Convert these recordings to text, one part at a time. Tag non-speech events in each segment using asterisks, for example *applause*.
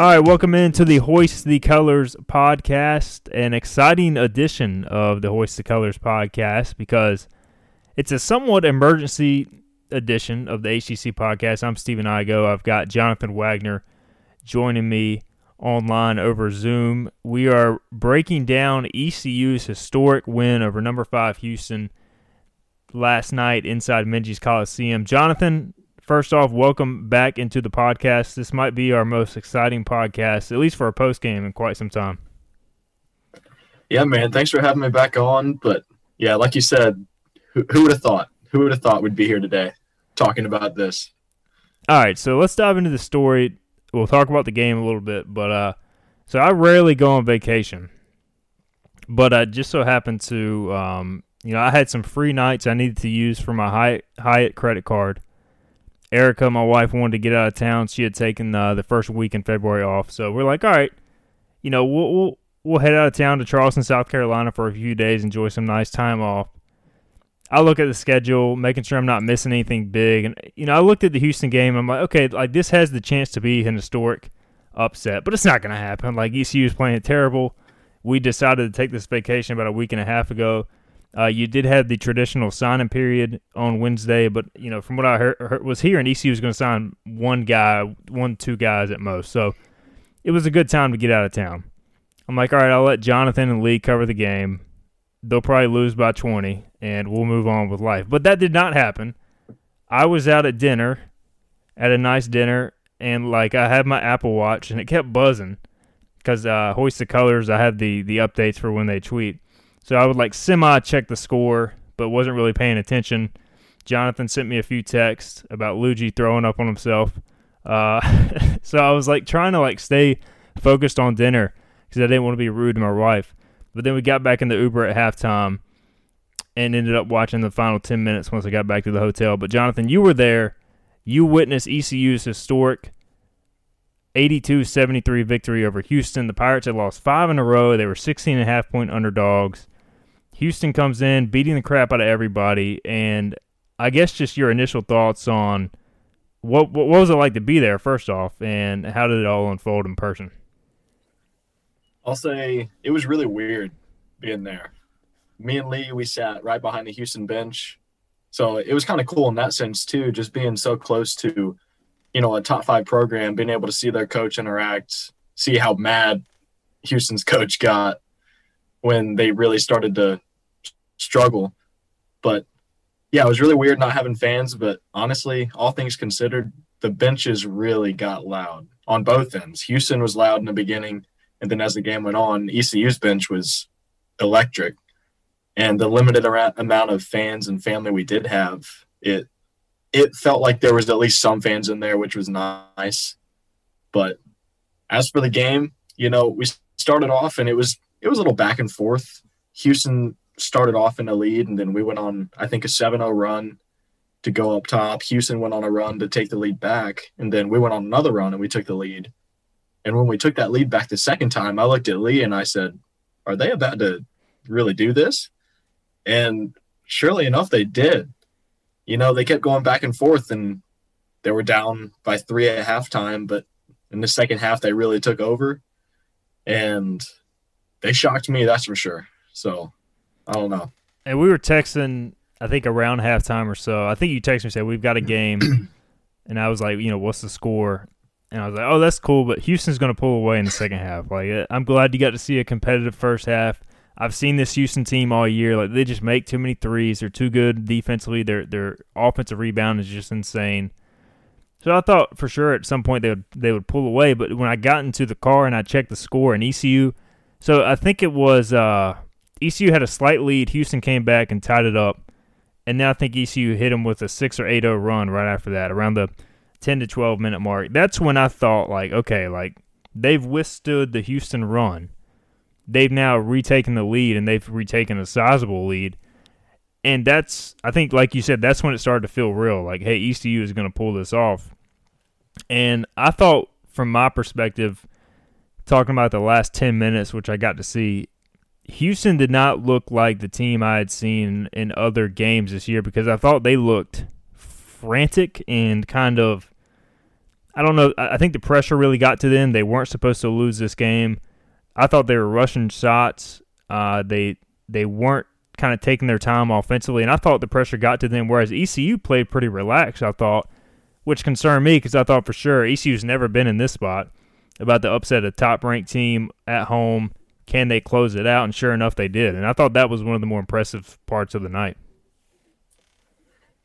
All right, welcome into the Hoist the Colors podcast, an exciting edition of the Hoist the Colors podcast because it's a somewhat emergency edition of the HTC podcast. I'm Stephen Igo. I've got Jonathan Wagner joining me online over Zoom. We are breaking down ECU's historic win over number five Houston last night inside Minges Coliseum. Jonathan, first off, welcome back into the podcast. This might be our most exciting podcast, at least for a post game in quite some time. Yeah, man. Thanks for having me back on. But yeah, like you said, who, who would have thought? Who would have thought we'd be here today talking about this? All right, so let's dive into the story. We'll talk about the game a little bit, but uh, so I rarely go on vacation, but I just so happened to, um, you know, I had some free nights I needed to use for my Hyatt, Hyatt credit card Erica, my wife, wanted to get out of town. She had taken uh, the first week in February off, so we're like, all right, you know, we'll, we'll we'll head out of town to Charleston, South Carolina for a few days, enjoy some nice time off. I look at the schedule, making sure I'm not missing anything big, and you know, I looked at the Houston game. I'm like, okay, like this has the chance to be an historic upset, but it's not going to happen. Like ECU is playing terrible. We decided to take this vacation about a week and a half ago. Uh, you did have the traditional signing period on Wednesday, but you know from what I heard, heard was here, and ECU was going to sign one guy, one two guys at most. So it was a good time to get out of town. I'm like, all right, I'll let Jonathan and Lee cover the game. They'll probably lose by 20, and we'll move on with life. But that did not happen. I was out at dinner, at a nice dinner, and like I had my Apple Watch, and it kept buzzing because uh, hoist the colors. I have the the updates for when they tweet so I would like semi check the score, but wasn't really paying attention. Jonathan sent me a few texts about Luigi throwing up on himself. Uh, *laughs* so I was like trying to like stay focused on dinner because I didn't want to be rude to my wife. But then we got back in the Uber at halftime and ended up watching the final 10 minutes once I got back to the hotel. But Jonathan, you were there. You witnessed ECU's historic 82 73 victory over Houston. The Pirates had lost five in a row. They were 16 and a half point underdogs. Houston comes in, beating the crap out of everybody. And I guess just your initial thoughts on what, what, what was it like to be there, first off, and how did it all unfold in person? I'll say it was really weird being there. Me and Lee, we sat right behind the Houston bench. So it was kind of cool in that sense, too, just being so close to you know, a top five program, being able to see their coach interact, see how mad Houston's coach got when they really started to struggle. But yeah, it was really weird not having fans. But honestly, all things considered, the benches really got loud on both ends. Houston was loud in the beginning, and then as the game went on, ECU's bench was electric. And the limited amount of fans and family we did have, it it felt like there was at least some fans in there, which was nice. But as for the game, you know, we started off and it was it was a little back and forth. Houston started off in a lead, and then we went on, I think, a 7-0 run to go up top. Houston went on a run to take the lead back, and then we went on another run and we took the lead. And when we took that lead back the second time, I looked at Lee and I said, "Are they about to really do this?" And surely enough, they did you know, they kept going back and forth and they were down by three at halftime, but in the second half they really took over and they shocked me, that's for sure. So I don't know. And we were texting, I think around halftime or so. I think you texted me and said we've got a game, *clears throat* and I was like, you know, what's the score? And I was like, oh, that's cool, but Houston's going to pull away in the second half. Like, uh, I'm glad you got to see a competitive first half. I've seen this Houston team all year. Like they just make too many threes. They're too good defensively. Their their offensive rebound is just insane. So I thought for sure at some point they would they would pull away. But when I got into the car and I checked the score and ECU, so I think it was uh, ECU had a slight lead. Houston came back and tied it up, and now I think ECU hit them with a six or eight zero run right after that, around the ten to twelve minute mark. That's when I thought like, okay, like they've withstood the Houston run. They've now retaken the lead and they've retaken a sizable lead. And that's, I think, like you said, that's when it started to feel real. Like, hey, ECU is going to pull this off. And I thought, from my perspective, talking about the last 10 minutes, which I got to see, Houston did not look like the team I had seen in other games this year because I thought they looked frantic and kind of I don't know. I think the pressure really got to them. They weren't supposed to lose this game. I thought they were rushing shots. Uh, they they weren't kind of taking their time offensively, and I thought the pressure got to them. Whereas ECU played pretty relaxed. I thought, which concerned me because I thought for sure ECU's never been in this spot about the upset a top ranked team at home. Can they close it out? And sure enough, they did. And I thought that was one of the more impressive parts of the night.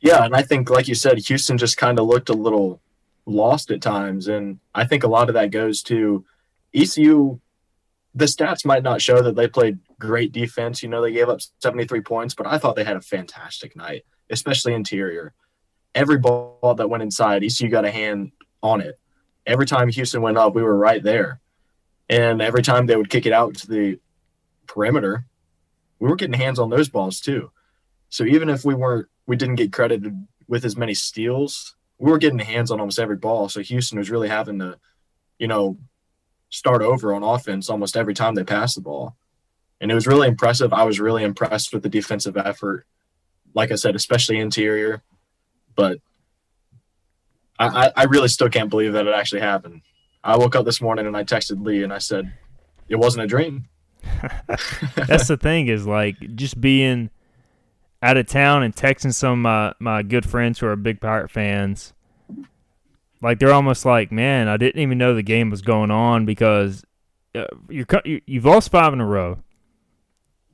Yeah, and I think, like you said, Houston just kind of looked a little lost at times. And I think a lot of that goes to ECU. The stats might not show that they played great defense. You know, they gave up 73 points, but I thought they had a fantastic night, especially interior. Every ball that went inside, ECU got a hand on it. Every time Houston went up, we were right there. And every time they would kick it out to the perimeter, we were getting hands on those balls too. So even if we weren't, we didn't get credited with as many steals we were getting hands on almost every ball. So Houston was really having to, you know, start over on offense almost every time they passed the ball. And it was really impressive. I was really impressed with the defensive effort. Like I said, especially interior. But I, I really still can't believe that it actually happened. I woke up this morning and I texted Lee and I said, it wasn't a dream. *laughs* That's the thing is like just being out of town and texting some of my, my good friends who are big Pirate fans. Like they're almost like, man, I didn't even know the game was going on because uh, you're you've lost five in a row.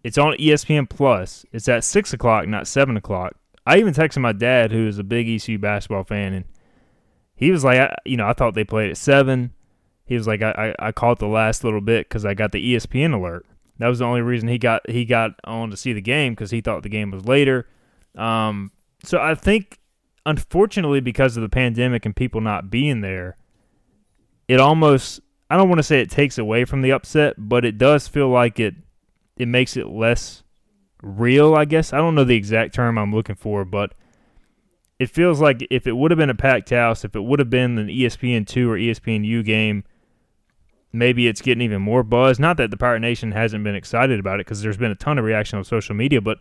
It's on ESPN Plus. It's at six o'clock, not seven o'clock. I even texted my dad, who is a big ECU basketball fan, and he was like, I, you know, I thought they played at seven. He was like, I, I, I caught the last little bit because I got the ESPN alert. That was the only reason he got he got on to see the game because he thought the game was later. Um, so I think, unfortunately, because of the pandemic and people not being there, it almost I don't want to say it takes away from the upset, but it does feel like it it makes it less real. I guess I don't know the exact term I'm looking for, but it feels like if it would have been a packed house, if it would have been an ESPN two or ESPN U game maybe it's getting even more buzz. Not that the Pirate Nation hasn't been excited about it because there's been a ton of reaction on social media, but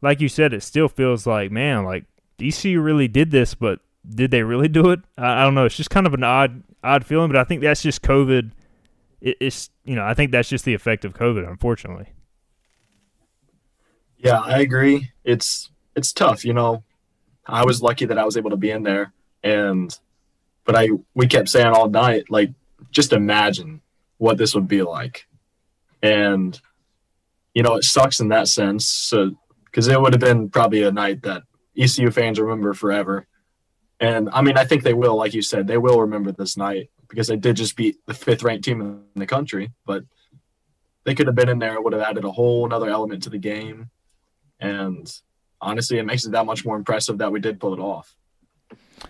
like you said, it still feels like, man, like ECU really did this, but did they really do it? I, I don't know. It's just kind of an odd, odd feeling, but I think that's just COVID. It, it's you know, I think that's just the effect of COVID, unfortunately. Yeah, I agree. It's it's tough, you know. I was lucky that I was able to be in there, and but I we kept saying all night like just imagine what this would be like. And, you know, it sucks in that sense. So, because it would have been probably a night that ECU fans remember forever. And I mean, I think they will, like you said, they will remember this night because they did just beat the fifth ranked team in the country. But they could have been in there, it would have added a whole another element to the game. And honestly, it makes it that much more impressive that we did pull it off.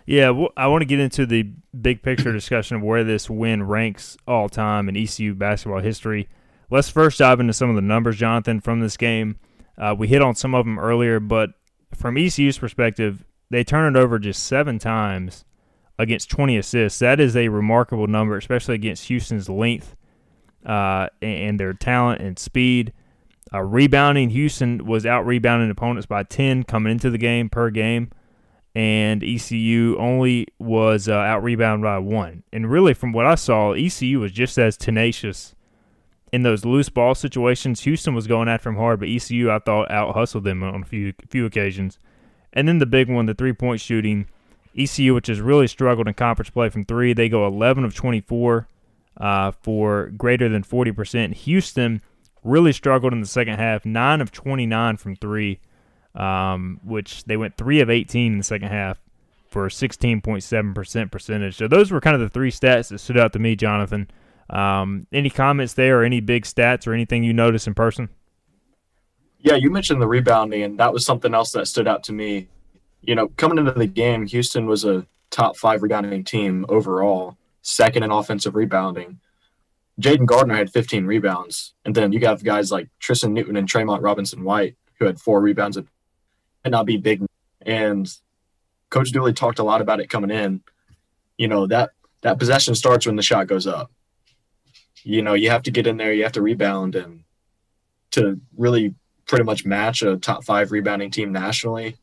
Yeah, I want to get into the big picture discussion of where this win ranks all time in ECU basketball history. Let's first dive into some of the numbers, Jonathan, from this game. Uh, we hit on some of them earlier, but from ECU's perspective, they turned it over just seven times against 20 assists. That is a remarkable number, especially against Houston's length uh, and their talent and speed. Uh, rebounding, Houston was out rebounding opponents by 10 coming into the game per game and ECU only was uh, out rebounded by one. And really, from what I saw, ECU was just as tenacious in those loose ball situations. Houston was going after them hard, but ECU I thought out hustled them on a few few occasions. And then the big one, the three point shooting. ECU, which has really struggled in conference play from three, they go 11 of 24 uh, for greater than 40%. Houston really struggled in the second half, 9 of 29 from three um, which they went three of 18 in the second half. for 16.7% percentage. So those were kind of the three stats that stood out to me, Jonathan. Um, any comments there or any big stats or anything you notice in person? Yeah, you mentioned the rebounding, and that was something else that stood out to me. You know, coming into the game, Houston was a top five rebounding team overall, second in offensive rebounding. Jayden Gardner had 15 rebounds, and then you got guys like Tristan Newton and Tremont Robinson White who had four rebounds. It might not be big, and Coach Dooley talked a lot about it coming in. You know that that possession starts when the shot goes up. You know you have to get in there, you have to rebound, and to really pretty much match a top five rebounding team nationally,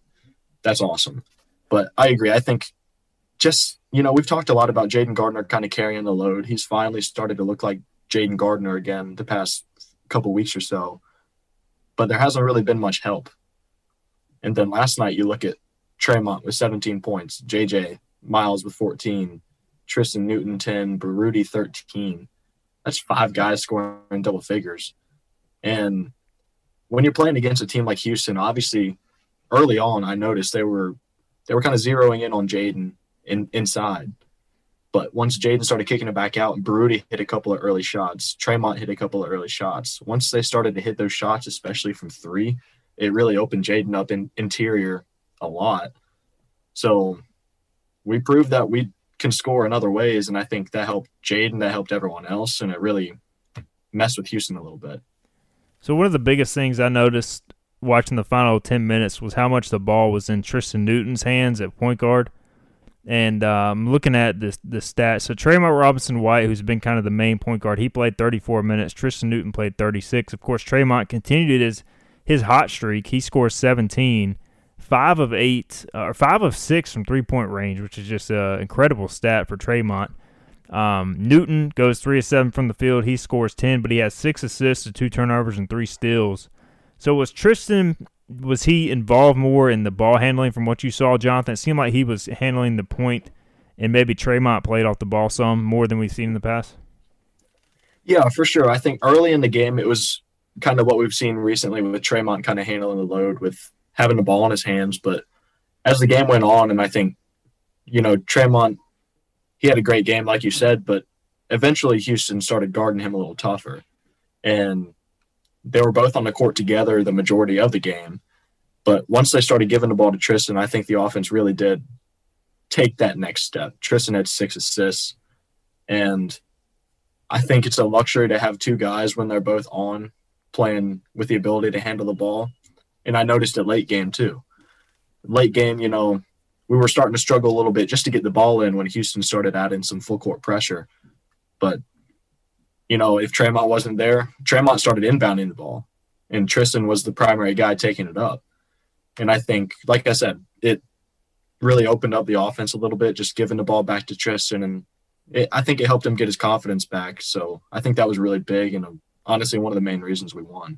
that's awesome. But I agree. I think just, you know, we've talked a lot about Jayden Gardner kind of carrying the load. He's finally started to look like Jayden Gardner again the past couple weeks or so. But there hasn't really been much help. And then last night you look at Tremont with 17 points, JJ Miles with 14, Tristan Newton 10, Baruti 13. That's five guys scoring double figures. And when you're playing against a team like Houston, obviously early on I noticed they were they were kind of zeroing in on Jayden in, inside. But once Jayden started kicking it back out, and Baruti hit a couple of early shots, Tremont hit a couple of early shots. Once they started to hit those shots, especially from three, it really opened Jayden up in interior a lot. So we proved that we can score in other ways, and I think that helped Jayden, that helped everyone else, and it really messed with Houston a little bit. So one of the biggest things I noticed watching the final 10 minutes was how much the ball was in Tristan Newton's hands at point guard. And um, looking at the the stats, so Tremont Robinson White, who's been kind of the main point guard, he played 34 minutes. Tristan Newton played 36. Of course, Tremont continued his his hot streak. He scores 17, five of eight uh, or five of six from three point range, which is just an incredible stat for Tremont. Um, Newton goes three of seven from the field. He scores 10, but he has six assists, two turnovers, and three steals. So was Tristan was he involved more in the ball handling from what you saw, Jonathan? It seemed like he was handling the point, and maybe Tremont played off the ball some more than we've seen in the past. Yeah, for sure. I think early in the game, it was kind of what we've seen recently with Tremont kind of handling the load with having the ball in his hands. But as the game went on, and I think, you know, Tremont, he had a great game, like you said, but eventually Houston started guarding him a little tougher. And they were both on the court together the majority of the game. But once they started giving the ball to Tristan, I think the offense really did take that next step. Tristan had six assists. And I think it's a luxury to have two guys when they're both on playing with the ability to handle the ball. And I noticed it late game too. Late game, you know, we were starting to struggle a little bit just to get the ball in when Houston started adding some full court pressure. But you know, if Tremont wasn't there, Tremont started inbounding the ball, and Tristan was the primary guy taking it up. And I think, like I said, it really opened up the offense a little bit, just giving the ball back to Tristan, and it, I think it helped him get his confidence back. So I think that was really big, and um, honestly, one of the main reasons we won.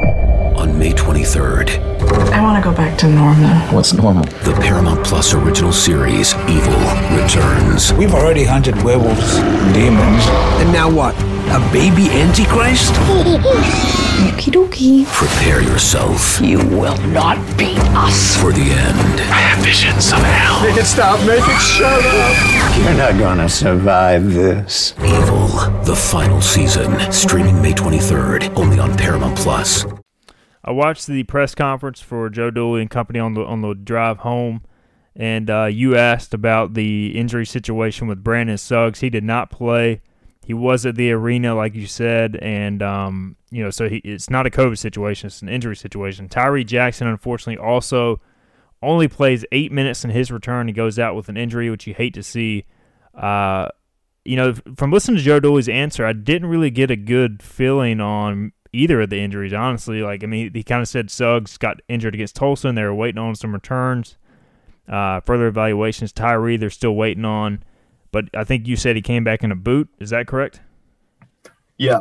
on May 23rd. I want to go back to normal. What's normal? The Paramount Plus original series, Evil, returns. We've already hunted werewolves, demons. And now what? A baby Antichrist? Okie dokie. Prepare yourself. You will not beat us. For the end. I have it stop. Make it shut up. You're not gonna survive this. Evil, the final season. Streaming May 23rd. Only on Paramount Plus. I watched the press conference for Joe Dooley and company on the on the drive home, and uh, you asked about the injury situation with Brandon Suggs. He did not play. He was at the arena, like you said, and um, you know, so he, it's not a COVID situation; it's an injury situation. Tyree Jackson, unfortunately, also only plays eight minutes in his return. He goes out with an injury, which you hate to see. Uh, you know, from listening to Joe Dooley's answer, I didn't really get a good feeling on either of the injuries, honestly. Like, I mean, he kind of said Suggs got injured against Tulsa and they were waiting on some returns. uh, further evaluations. Tyree, they're still waiting on, but I think you said he came back in a boot. Is that correct? Yeah,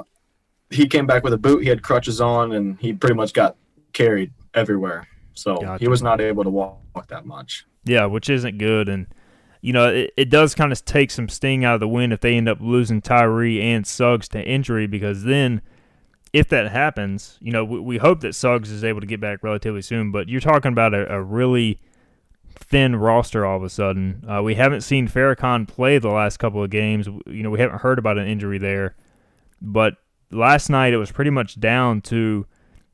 he came back with a boot. He had crutches on, and he pretty much got carried everywhere. So gotcha. he was not able to walk, walk that much. Yeah, which isn't good. And you know, it, it does kind of take some sting out of the win if they end up losing Tyree and Suggs to injury because then if that happens, you know, we, we, hope that Suggs is able to get back relatively soon, but you're talking about a, a really thin roster all of a sudden. Uh, we haven't seen Farrakhan play the last couple of games. You know, we haven't heard about an injury there, but last night it was pretty much down to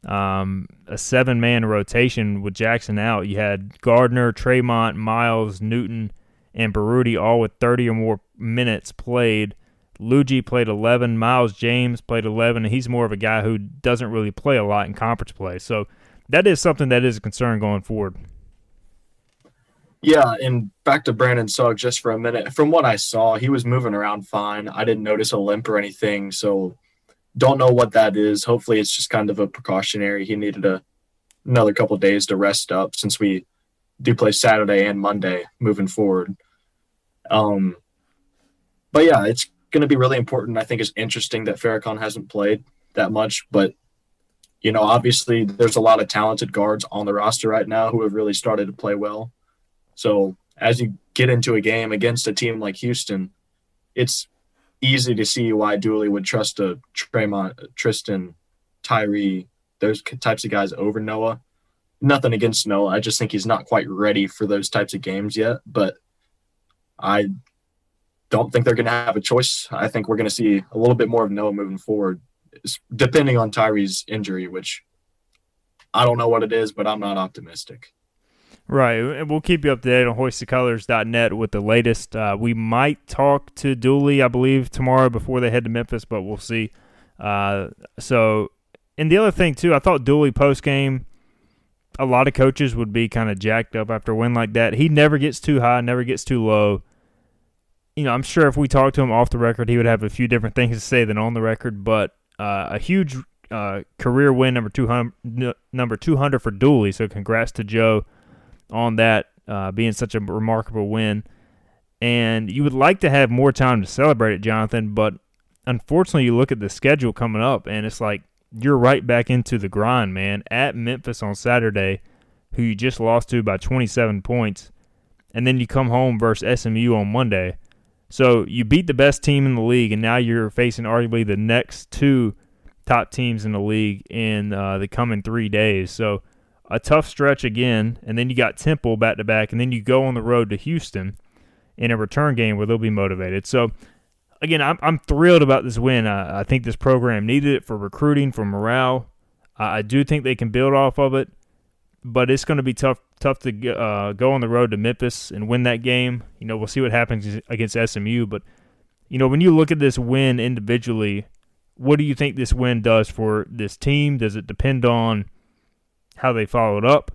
um, a seven man rotation with Jackson out. You had Gardner, Tremont, Miles, Newton, and Baruti all with 30 or more minutes played. Luigi played 11. Miles James played 11. And he's more of a guy who doesn't really play a lot in conference play. So that is something that is a concern going forward. Yeah, and back to Brandon Suggs just for a minute. From what I saw, he was moving around fine. I didn't notice a limp or anything, so don't know what that is. Hopefully, it's just kind of a precautionary. He needed a another couple days to rest up since we do play Saturday and Monday moving forward. Um, but yeah, it's going to be really important. I think it's interesting that Farrakhan hasn't played that much, but you know, obviously there's a lot of talented guards on the roster right now who have really started to play well. So as you get into a game against a team like Houston, it's easy to see why Dooley would trust a Tremont, Tristan, Tyree, those types of guys over Noah. Nothing against Noah. I just think he's not quite ready for those types of games yet. But I don't think they're going to have a choice. I think we're going to see a little bit more of Noah moving forward, depending on Tyree's injury, which I don't know what it is, but I'm not optimistic. Right. And we'll keep you up to date on hoistthecolors.net with the latest. Uh, we might talk to Dooley, I believe, tomorrow before they head to Memphis, but we'll see. Uh, so, and the other thing, too, I thought Dooley post game, a lot of coaches would be kind of jacked up after a win like that. He never gets too high, never gets too low you know, I'm sure if we talked to him off the record, he would have a few different things to say than on the record. But uh, a huge uh, career win, number two hundred, number two hundred for Dooley. So congrats to Joe on that uh, being such a remarkable win. And you would like to have more time to celebrate it, Jonathan. But unfortunately, you look at the schedule coming up, and it's like you're right back into the grind, man. At Memphis on Saturday, who you just lost to by 27 points, and then you come home versus SMU on Monday so you beat the best team in the league, and now you're facing arguably the next two top teams in the league in uh, the coming three days. So a tough stretch again, and then you got Temple back to back, and then you go on the road to Houston in a return game where they'll be motivated. So again, I'm, I'm thrilled about this win. I, I think this program needed it for recruiting, for morale. I, I do think they can build off of it but it's going to be tough tough to uh, go on the road to Memphis and win that game. You know, we'll see what happens against SMU, but you know, when you look at this win individually, what do you think this win does for this team? Does it depend on how they followed up?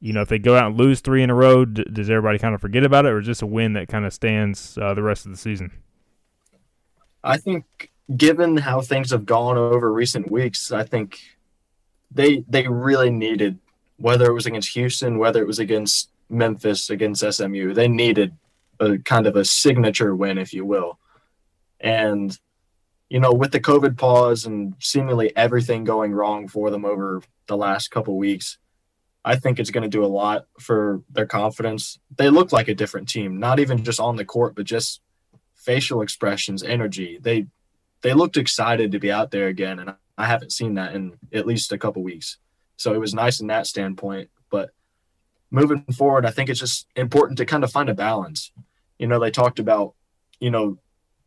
You know, if they go out and lose three in a row, d- does everybody kind of forget about it, or is this a win that kind of stands uh, the rest of the season? I think, given how things have gone over recent weeks, I think they they really needed whether it was against Houston, whether it was against Memphis, against SMU, they needed a kind of a signature win, if you will. And, you know, with the COVID pause and seemingly everything going wrong for them over the last couple weeks, I think it's going to do a lot for their confidence. They look like a different team, not even just on the court, but just facial expressions, energy. They they looked excited to be out there again, and I haven't seen that in at least a couple weeks. So it was nice in that standpoint. But moving forward, I think it's just important to kind of find a balance. You know, they talked about, you know,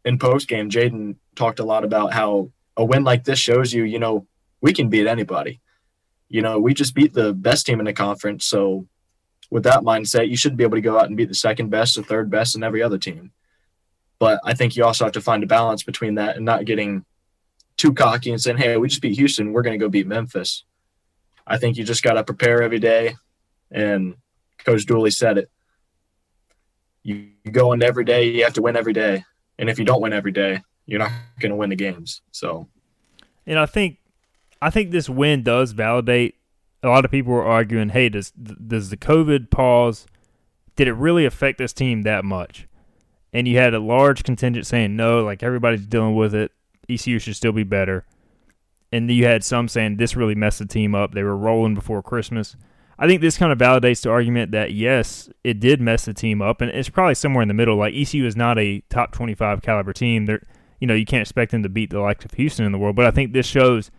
in post game, Jayden talked a lot about how a win like this shows you, you know, we can beat anybody. You know, we just beat the best team in the conference. So with that mindset, you should be able to go out and beat the second best or third best in every other team. But I think you also have to find a balance between that and not getting too cocky and saying, hey, we just beat Houston. We're going to go beat Memphis. I think you just got to prepare every day. And Coach Dooley said it. You, go into every day, you have to win every day. And if you don't win every day, you're not going to win the games. So, and I think, I think this win does validate. A lot of people were arguing, "Hey, does does the COVID pause did it really affect this team that much? And you had a large contingent saying no, like everybody's dealing with it. ECU should still be better. And you had some saying this really messed the team up. They were rolling before Christmas. I think this kind of validates the argument that yes, it did mess the team up, and it's probably somewhere in the middle. Like ECU is not a top twenty-five caliber team. They're, you know, you can't expect them to beat the likes of Houston in the world. But I think this shows.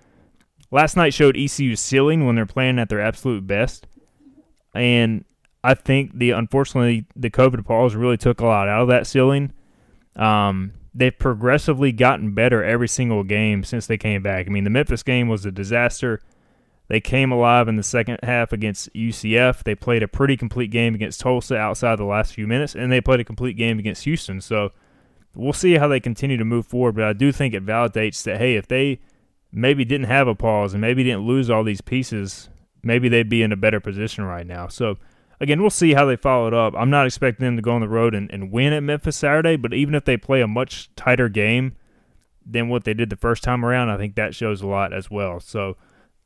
Last night showed ECU's ceiling when they're playing at their absolute best, and I think the unfortunately the COVID pause really took a lot out of that ceiling. Um, they've progressively gotten better every single game since they came back. I mean, the Memphis game was a disaster. They came alive in the second half against UCF. They played a pretty complete game against Tulsa outside the last few minutes, and they played a complete game against Houston. So we'll see how they continue to move forward. But I do think it validates that hey, if they maybe didn't have a pause and maybe didn't lose all these pieces, maybe they'd be in a better position right now. So again, we'll see how they follow it up. I'm not expecting them to go on the road and, and win at Memphis Saturday, but even if they play a much tighter game than what they did the first time around, I think that shows a lot as well. So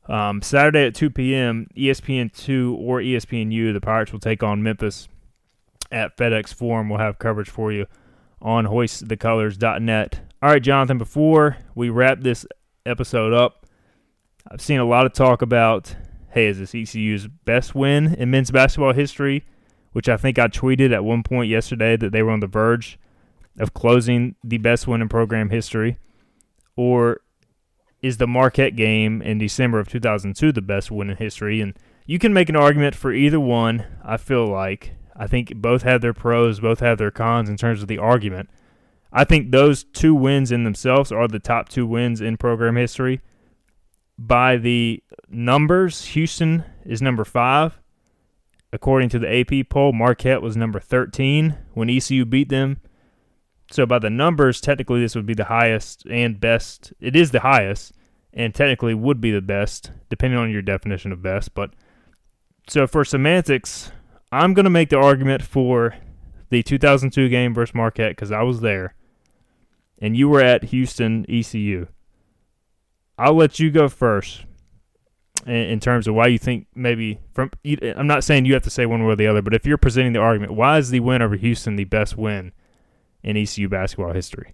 um, Saturday at 2 p.m., ESPN2 or ESPNU, the Pirates will take on Memphis at FedEx Forum. We'll have coverage for you on hoistthecolors.net. All right, Jonathan, before we wrap this episode up, I've seen a lot of talk about hey, is this ECU's best win in men's basketball history? Which I think I tweeted at one point yesterday that they were on the verge of closing the best win in program history. Or is the Marquette game in December of 2002 the best win in history? And you can make an argument for either one, I feel like. I think both have their pros, both have their cons in terms of the argument. I think those two wins in themselves are the top two wins in program history. By the numbers, Houston is number five. According to the AP poll, Marquette was number 13 when ECU beat them. So by the numbers, technically this would be the highest and best. It is the highest, and technically would be the best, depending on your definition of best. But so for semantics, I'm going to make the argument for the 2002 game versus Marquette because I was there, and you were at Houston ECU. I'll let you go first in, terms of why you think maybe from. I'm not saying you have to say one way or the other, but if you're presenting the argument, why is the win over Houston the best win in ECU basketball history?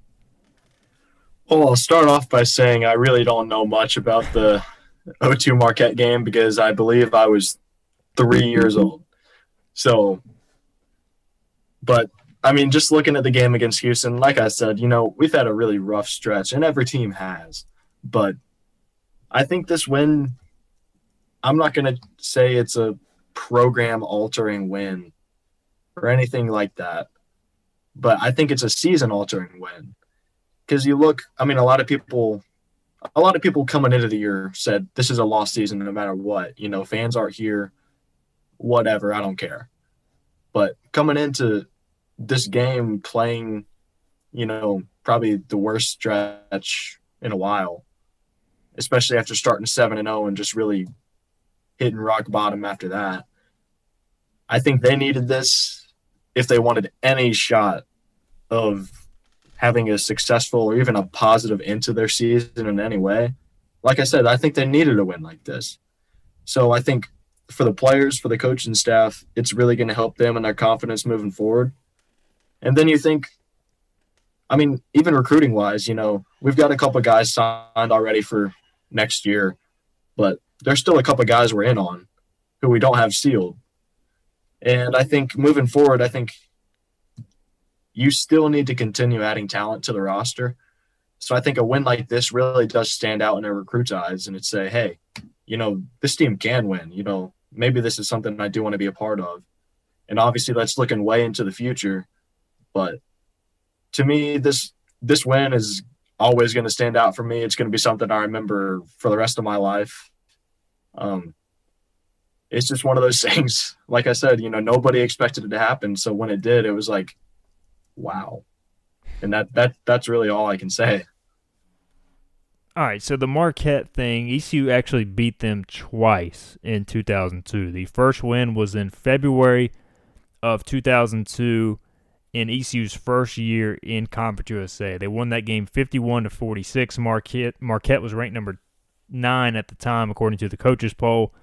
Well, I'll start off by saying I really don't know much about the O2 Marquette game because I believe I was three years *laughs* old. So, but I mean, just looking at the game against Houston, like I said, you know, we've had a really rough stretch, and every team has. But I think this win, I'm not going to say it's a program altering win or anything like that but I think it's a season altering win because you look. I mean, a lot of people, a lot of people coming into the year said this is a lost season no matter what. You know, fans aren't here, whatever. I don't care. But coming into this game, playing, you know, probably the worst stretch in a while, especially after starting seven and zero oh and just really hitting rock bottom after that. I think they needed this if they wanted any shot of having a successful or even a positive into their season in any way. Like I said, I think they needed a win like this. So I think for the players, for the coaching staff, it's really going to help them and their confidence moving forward. And then you think, I mean, even recruiting wise, you know, we've got a couple guys signed already for next year, but there's still a couple guys we're in on who we don't have sealed. And I think moving forward, I think you still need to continue adding talent to the roster. So I think a win like this really does stand out in a recruit's eyes and it say, hey, you know, this team can win. You know, maybe this is something I do want to be a part of. And obviously that's looking way into the future. But to me, this this win is always going to stand out for me. It's going to be something I remember for the rest of my life. Um, it's just one of those *laughs* things. Like I said, you know, nobody expected it to happen. So when it did, it was like, wow. And that that that's really all I can say. All right, so the Marquette thing, ECU actually beat them twice in 2002. The first win was in February of 2002 in ECU's first year in Conference USA. They won that game 51 to 46. Marquette Marquette was ranked number 9 at the time according to the coaches poll.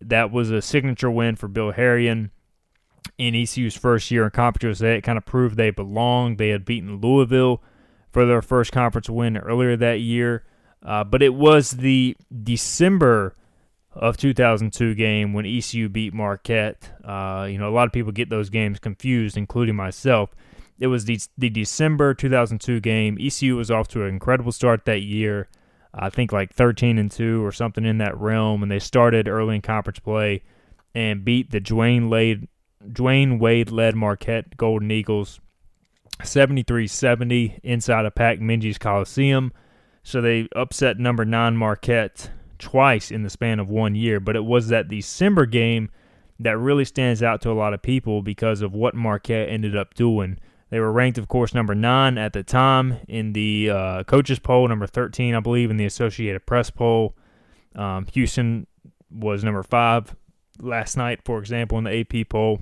That was a signature win for Bill Herrion in ECU's first year in Conference USA. It kind of proved they belonged. They had beaten Louisville for their first conference win earlier that year. Uh, but it was the December of 2002 game when ECU beat Marquette. Uh, you know, a lot of people get those games confused, including myself. It was the, the December 2002 game. ECU was off to an incredible start that year. I think like 13 and 2 or something in that realm. And they started early in conference play and beat the Dwayne, Wade, Dwyane Wade led Marquette Golden Eagles 73 70 inside of packed Minges Coliseum. So they upset number nine Marquette twice in the span of one year. But it was that December game that really stands out to a lot of people because of what Marquette ended up doing. They were ranked, of course, number nine at the time in the uh, coaches poll, number 13, I believe, in the Associated Press poll. Um, Houston was number five last night, for example, in the AP poll.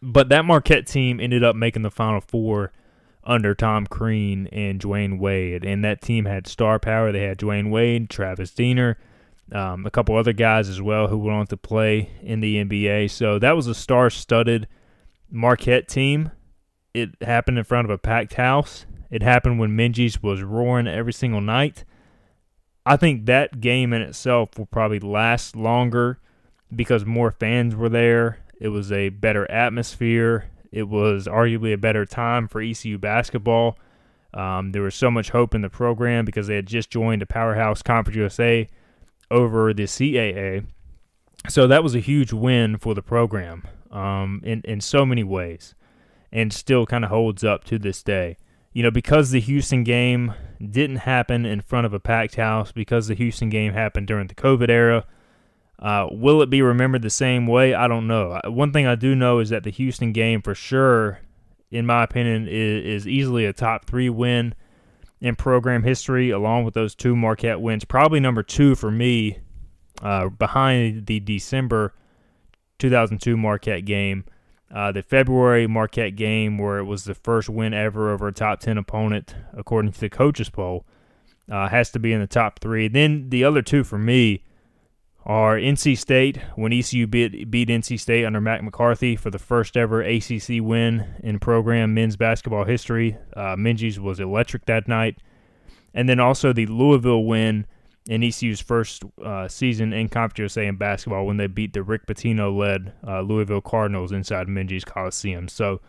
But that Marquette team ended up making the Final Four under Tom Crean and Dwyane Wade. And that team had star power. They had Dwyane Wade, Travis Diener, um, a couple other guys as well who went on to play in the NBA. So that was a star studded Marquette team. It happened in front of a packed house. It happened when Minges was roaring every single night. I think that game in itself will probably last longer because more fans were there. It was a better atmosphere. It was arguably a better time for ECU basketball. Um, there was so much hope in the program because they had just joined a powerhouse Conference USA over the CAA. So that was a huge win for the program um, in, in so many ways and still kind of holds up to this day. You know, because the Houston game didn't happen in front of a packed house, because the Houston game happened during the COVID era, uh, will it be remembered the same way? I don't know. One thing I do know is that the Houston game, for sure, in my opinion, is, is easily a top three win in program history, along with those two Marquette wins. Probably number two for me, uh, behind the December 2002 Marquette game. Uh, the February Marquette game, where it was the first win ever over a top 10 opponent, according to the coaches poll, uh, has to be in the top three. Then the other two for me are NC State when ECU beat, beat NC State under Mac McCarthy for the first ever ACC win in program men's basketball history. Uh, Minges was electric that night. And then also the Louisville win in ECU's first uh, season in Conference USA in basketball when they beat the Rick Pitino led uh, Louisville Cardinals inside Minges Coliseum. So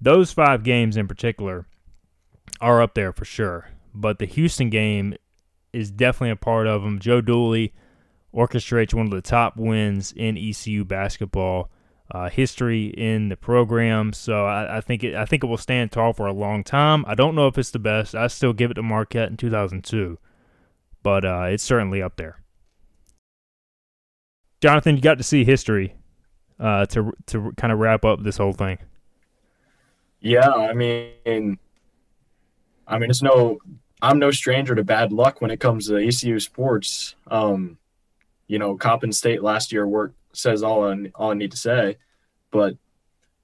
those five games in particular are up there for sure. But the Houston game is definitely a part of them. Joe Dooley orchestrates one of the top wins in ECU basketball uh, history in the program. So I, I, think it I think it will stand tall for a long time. I don't know if it's the best. I still give it to Marquette in 2002, but uh, it's certainly up there. Jonathan, you got to see history uh, to to kind of wrap up this whole thing. Yeah, I mean, I mean, it's no, I'm no stranger to bad luck when it comes to ECU sports. Um, you know, Coppin State last year work says all I, all I need to say. But,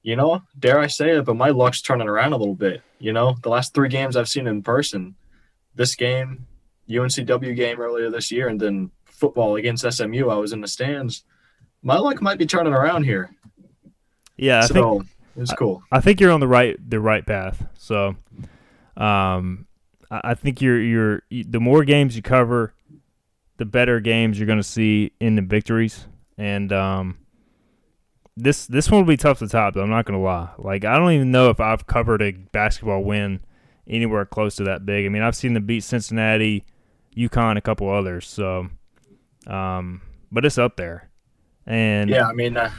you know, dare I say it, but my luck's turning around a little bit. You know, the last three games I've seen in person, this game, UNCW game earlier this year, and then football against SMU, I was in the stands. My luck might be turning around here. Yeah, I so think, it's cool. I, I think you're on the right the right path. So, um, I think you're you're the more games you cover, the better games you're going to see in the victories. And um, this this one will be tough to top. Though I'm not going to lie. Like I don't even know if I've covered a basketball win anywhere close to that big. I mean, I've seen them beat Cincinnati, UConn, a couple others. So, um, but it's up there. And yeah, I mean, uh,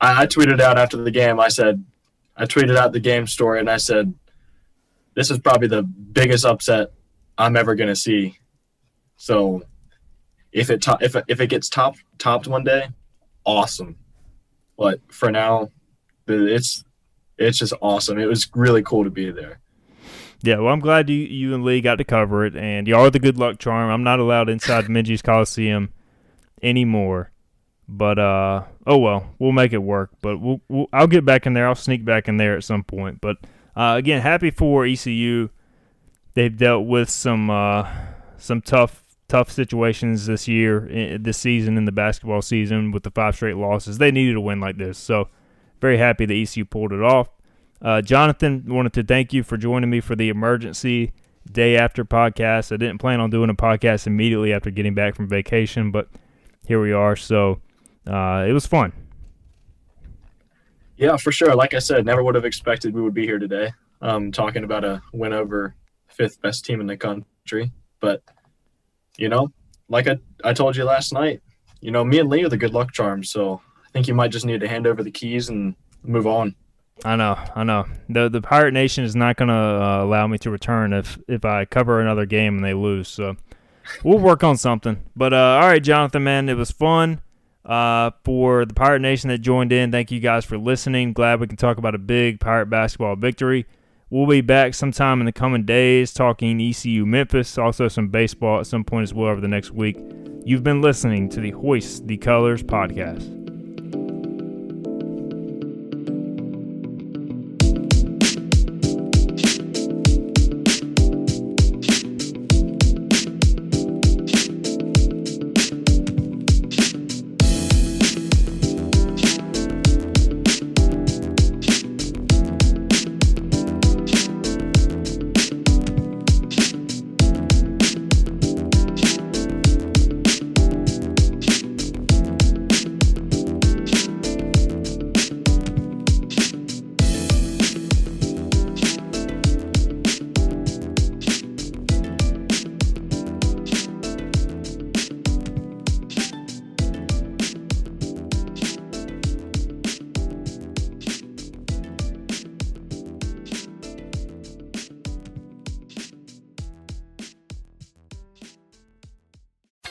I, I tweeted out after the game. I said, I tweeted out the game story, and I said, this is probably the biggest upset I'm ever to see. So if it to- if if it gets top topped one day, awesome. But for now, it's it's just awesome. It was really cool to be there. Yeah, well, I'm glad you you and Lee got to cover it, and you are the good luck charm. I'm not allowed inside Minges Coliseum anymore, but uh, oh well, we'll make it work. But we'll, we'll I'll get back in there. I'll sneak back in there at some point. But uh, again, happy for ECU. They've dealt with some uh, some tough tough situations this year, this season in the basketball season with the five straight losses. They needed a win like this. So very happy that ECU pulled it off. Uh, Jonathan, wanted to thank you for joining me for the emergency day after podcast. I didn't plan on doing a podcast immediately after getting back from vacation, but here we are. So uh, it was fun. Yeah, for sure. Like I said, never would have expected we would be here today, um, talking about a win over fifth best team in the country. But you know, like I, I told you last night, you know, me and Lee are the good luck charms. So I think you might just need to hand over the keys and move on. I know, I know. the The Pirate Nation is not going to uh, allow me to return if if I cover another game and they lose. So we'll work on something. But uh, all right, Jonathan, man, it was fun. Uh, for the Pirate Nation that joined in, thank you guys for listening. Glad we can talk about a big Pirate basketball victory. We'll be back sometime in the coming days talking ECU Memphis, also some baseball at some point as well over the next week. You've been listening to the Hoist the Colors podcast.